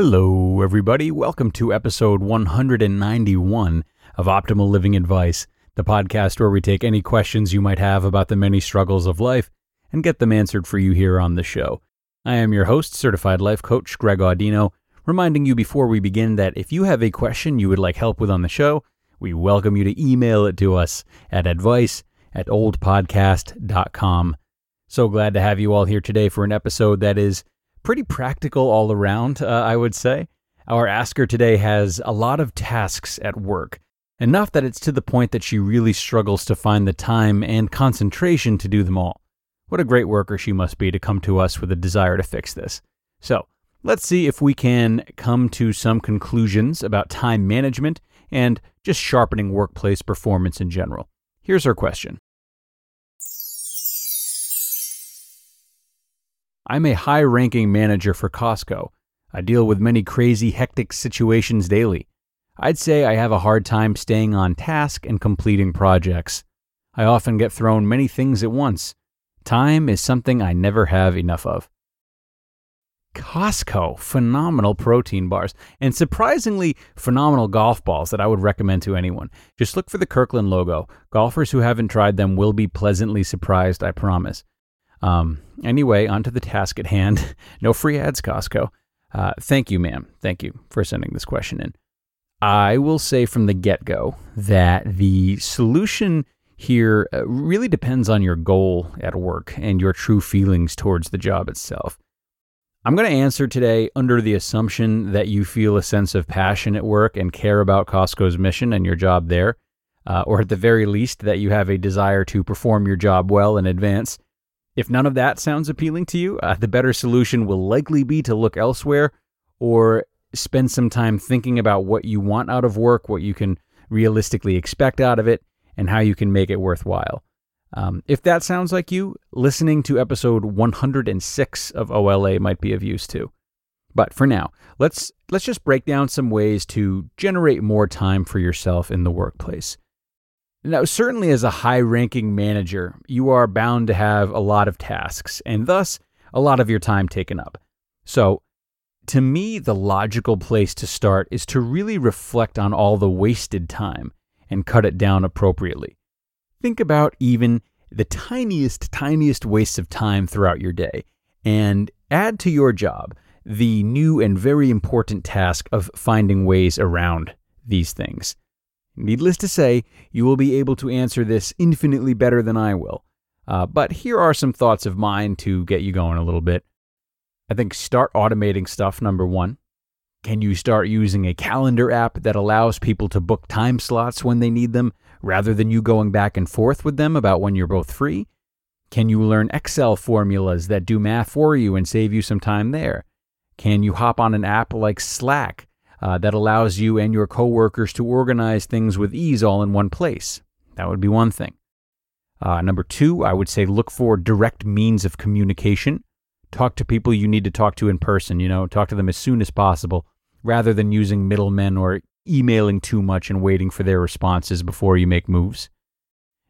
Hello, everybody. Welcome to episode 191 of Optimal Living Advice, the podcast where we take any questions you might have about the many struggles of life and get them answered for you here on the show. I am your host, certified life coach Greg Audino, reminding you before we begin that if you have a question you would like help with on the show, we welcome you to email it to us at advice at olapodcast.com. So glad to have you all here today for an episode that is pretty practical all around, uh, I would say. Our asker today has a lot of tasks at work, enough that it's to the point that she really struggles to find the time and concentration to do them all. What a great worker she must be to come to us with a desire to fix this. So, let's see if we can come to some conclusions about time management and just sharpening workplace performance in general. Here's her question I'm a high ranking manager for Costco. I deal with many crazy, hectic situations daily. I'd say I have a hard time staying on task and completing projects. I often get thrown many things at once. Time is something I never have enough of. Costco, phenomenal protein bars, and surprisingly phenomenal golf balls that I would recommend to anyone. Just look for the Kirkland logo. Golfers who haven't tried them will be pleasantly surprised, I promise. Um, anyway, on to the task at hand. no free ads, Costco. Uh, thank you, ma'am. Thank you for sending this question in. I will say from the get go that the solution here uh, really depends on your goal at work and your true feelings towards the job itself. I'm going to answer today under the assumption that you feel a sense of passion at work and care about Costco's mission and your job there, uh, or at the very least, that you have a desire to perform your job well in advance. If none of that sounds appealing to you, uh, the better solution will likely be to look elsewhere or spend some time thinking about what you want out of work, what you can realistically expect out of it, and how you can make it worthwhile. Um, if that sounds like you, listening to episode 106 of OLA might be of use too. But for now, let's let's just break down some ways to generate more time for yourself in the workplace. Now, certainly as a high ranking manager, you are bound to have a lot of tasks and thus a lot of your time taken up. So, to me, the logical place to start is to really reflect on all the wasted time and cut it down appropriately. Think about even the tiniest, tiniest wastes of time throughout your day and add to your job the new and very important task of finding ways around these things. Needless to say, you will be able to answer this infinitely better than I will. Uh, but here are some thoughts of mine to get you going a little bit. I think start automating stuff, number one. Can you start using a calendar app that allows people to book time slots when they need them rather than you going back and forth with them about when you're both free? Can you learn Excel formulas that do math for you and save you some time there? Can you hop on an app like Slack uh, that allows you and your coworkers to organize things with ease all in one place. That would be one thing. Uh, number two, I would say look for direct means of communication. Talk to people you need to talk to in person, you know, talk to them as soon as possible rather than using middlemen or emailing too much and waiting for their responses before you make moves.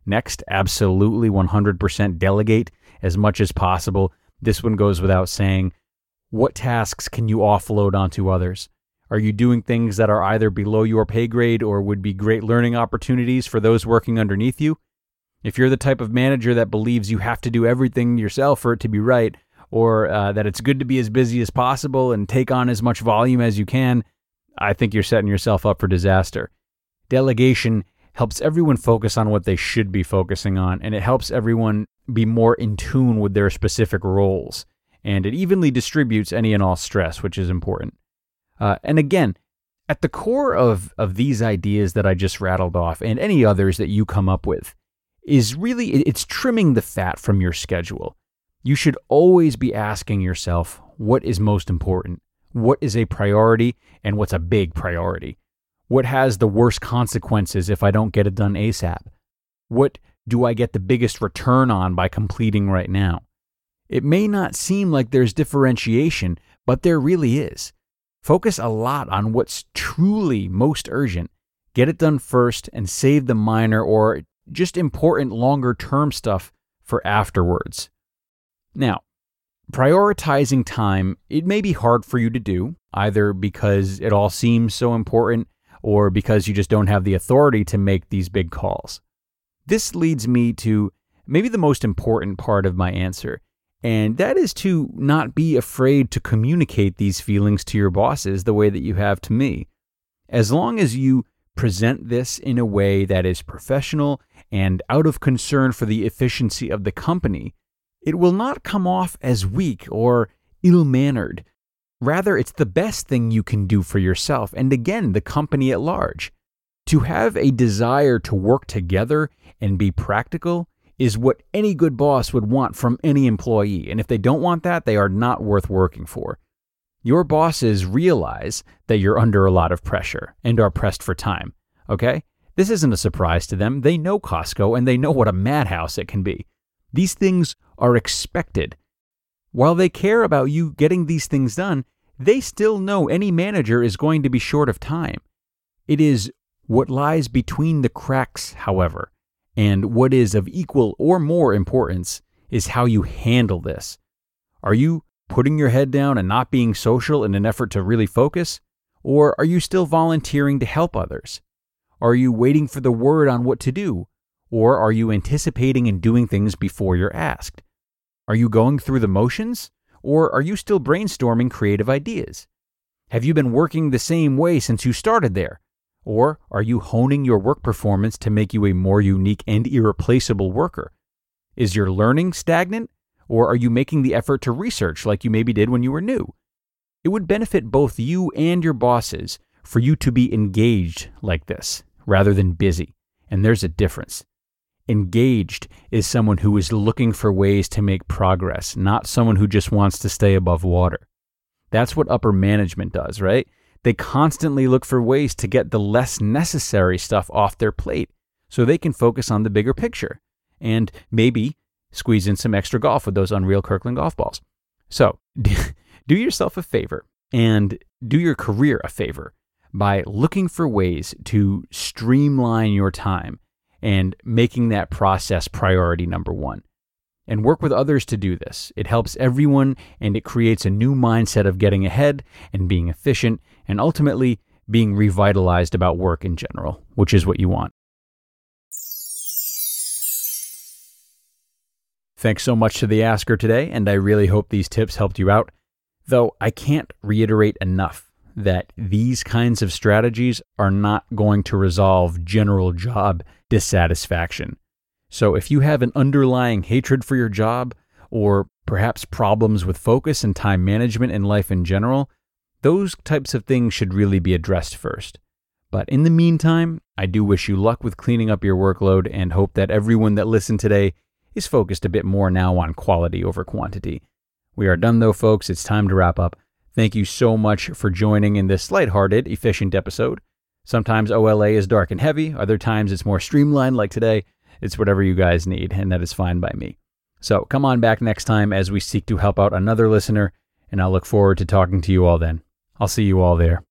Next, absolutely 100% delegate as much as possible. This one goes without saying. What tasks can you offload onto others? Are you doing things that are either below your pay grade or would be great learning opportunities for those working underneath you? If you're the type of manager that believes you have to do everything yourself for it to be right, or uh, that it's good to be as busy as possible and take on as much volume as you can, I think you're setting yourself up for disaster. Delegation helps everyone focus on what they should be focusing on, and it helps everyone be more in tune with their specific roles. And it evenly distributes any and all stress, which is important. Uh, and again, at the core of, of these ideas that I just rattled off and any others that you come up with is really it's trimming the fat from your schedule. You should always be asking yourself what is most important, what is a priority and what's a big priority. What has the worst consequences if I don't get it done ASAP? What do I get the biggest return on by completing right now? It may not seem like there's differentiation, but there really is. Focus a lot on what's truly most urgent. Get it done first and save the minor or just important longer term stuff for afterwards. Now, prioritizing time, it may be hard for you to do, either because it all seems so important or because you just don't have the authority to make these big calls. This leads me to maybe the most important part of my answer, and that is to not be afraid to communicate these feelings to your bosses the way that you have to me. As long as you present this in a way that is professional and out of concern for the efficiency of the company, it will not come off as weak or ill mannered. Rather, it's the best thing you can do for yourself and again, the company at large. To have a desire to work together and be practical is what any good boss would want from any employee. And if they don't want that, they are not worth working for. Your bosses realize that you're under a lot of pressure and are pressed for time. Okay? This isn't a surprise to them. They know Costco and they know what a madhouse it can be. These things are expected. While they care about you getting these things done, they still know any manager is going to be short of time. It is what lies between the cracks, however, and what is of equal or more importance is how you handle this. Are you putting your head down and not being social in an effort to really focus? Or are you still volunteering to help others? Are you waiting for the word on what to do? Or are you anticipating and doing things before you're asked? Are you going through the motions? Or are you still brainstorming creative ideas? Have you been working the same way since you started there? Or are you honing your work performance to make you a more unique and irreplaceable worker? Is your learning stagnant? Or are you making the effort to research like you maybe did when you were new? It would benefit both you and your bosses for you to be engaged like this rather than busy. And there's a difference. Engaged is someone who is looking for ways to make progress, not someone who just wants to stay above water. That's what upper management does, right? They constantly look for ways to get the less necessary stuff off their plate so they can focus on the bigger picture and maybe squeeze in some extra golf with those Unreal Kirkland golf balls. So, do yourself a favor and do your career a favor by looking for ways to streamline your time and making that process priority number one. And work with others to do this. It helps everyone and it creates a new mindset of getting ahead and being efficient and ultimately being revitalized about work in general, which is what you want. Thanks so much to the asker today, and I really hope these tips helped you out. Though I can't reiterate enough that these kinds of strategies are not going to resolve general job dissatisfaction. So if you have an underlying hatred for your job, or perhaps problems with focus and time management in life in general, those types of things should really be addressed first. But in the meantime, I do wish you luck with cleaning up your workload and hope that everyone that listened today is focused a bit more now on quality over quantity. We are done though, folks. It's time to wrap up. Thank you so much for joining in this lighthearted, efficient episode. Sometimes OLA is dark and heavy, other times it's more streamlined, like today. It's whatever you guys need, and that is fine by me. So come on back next time as we seek to help out another listener, and I'll look forward to talking to you all then. I'll see you all there.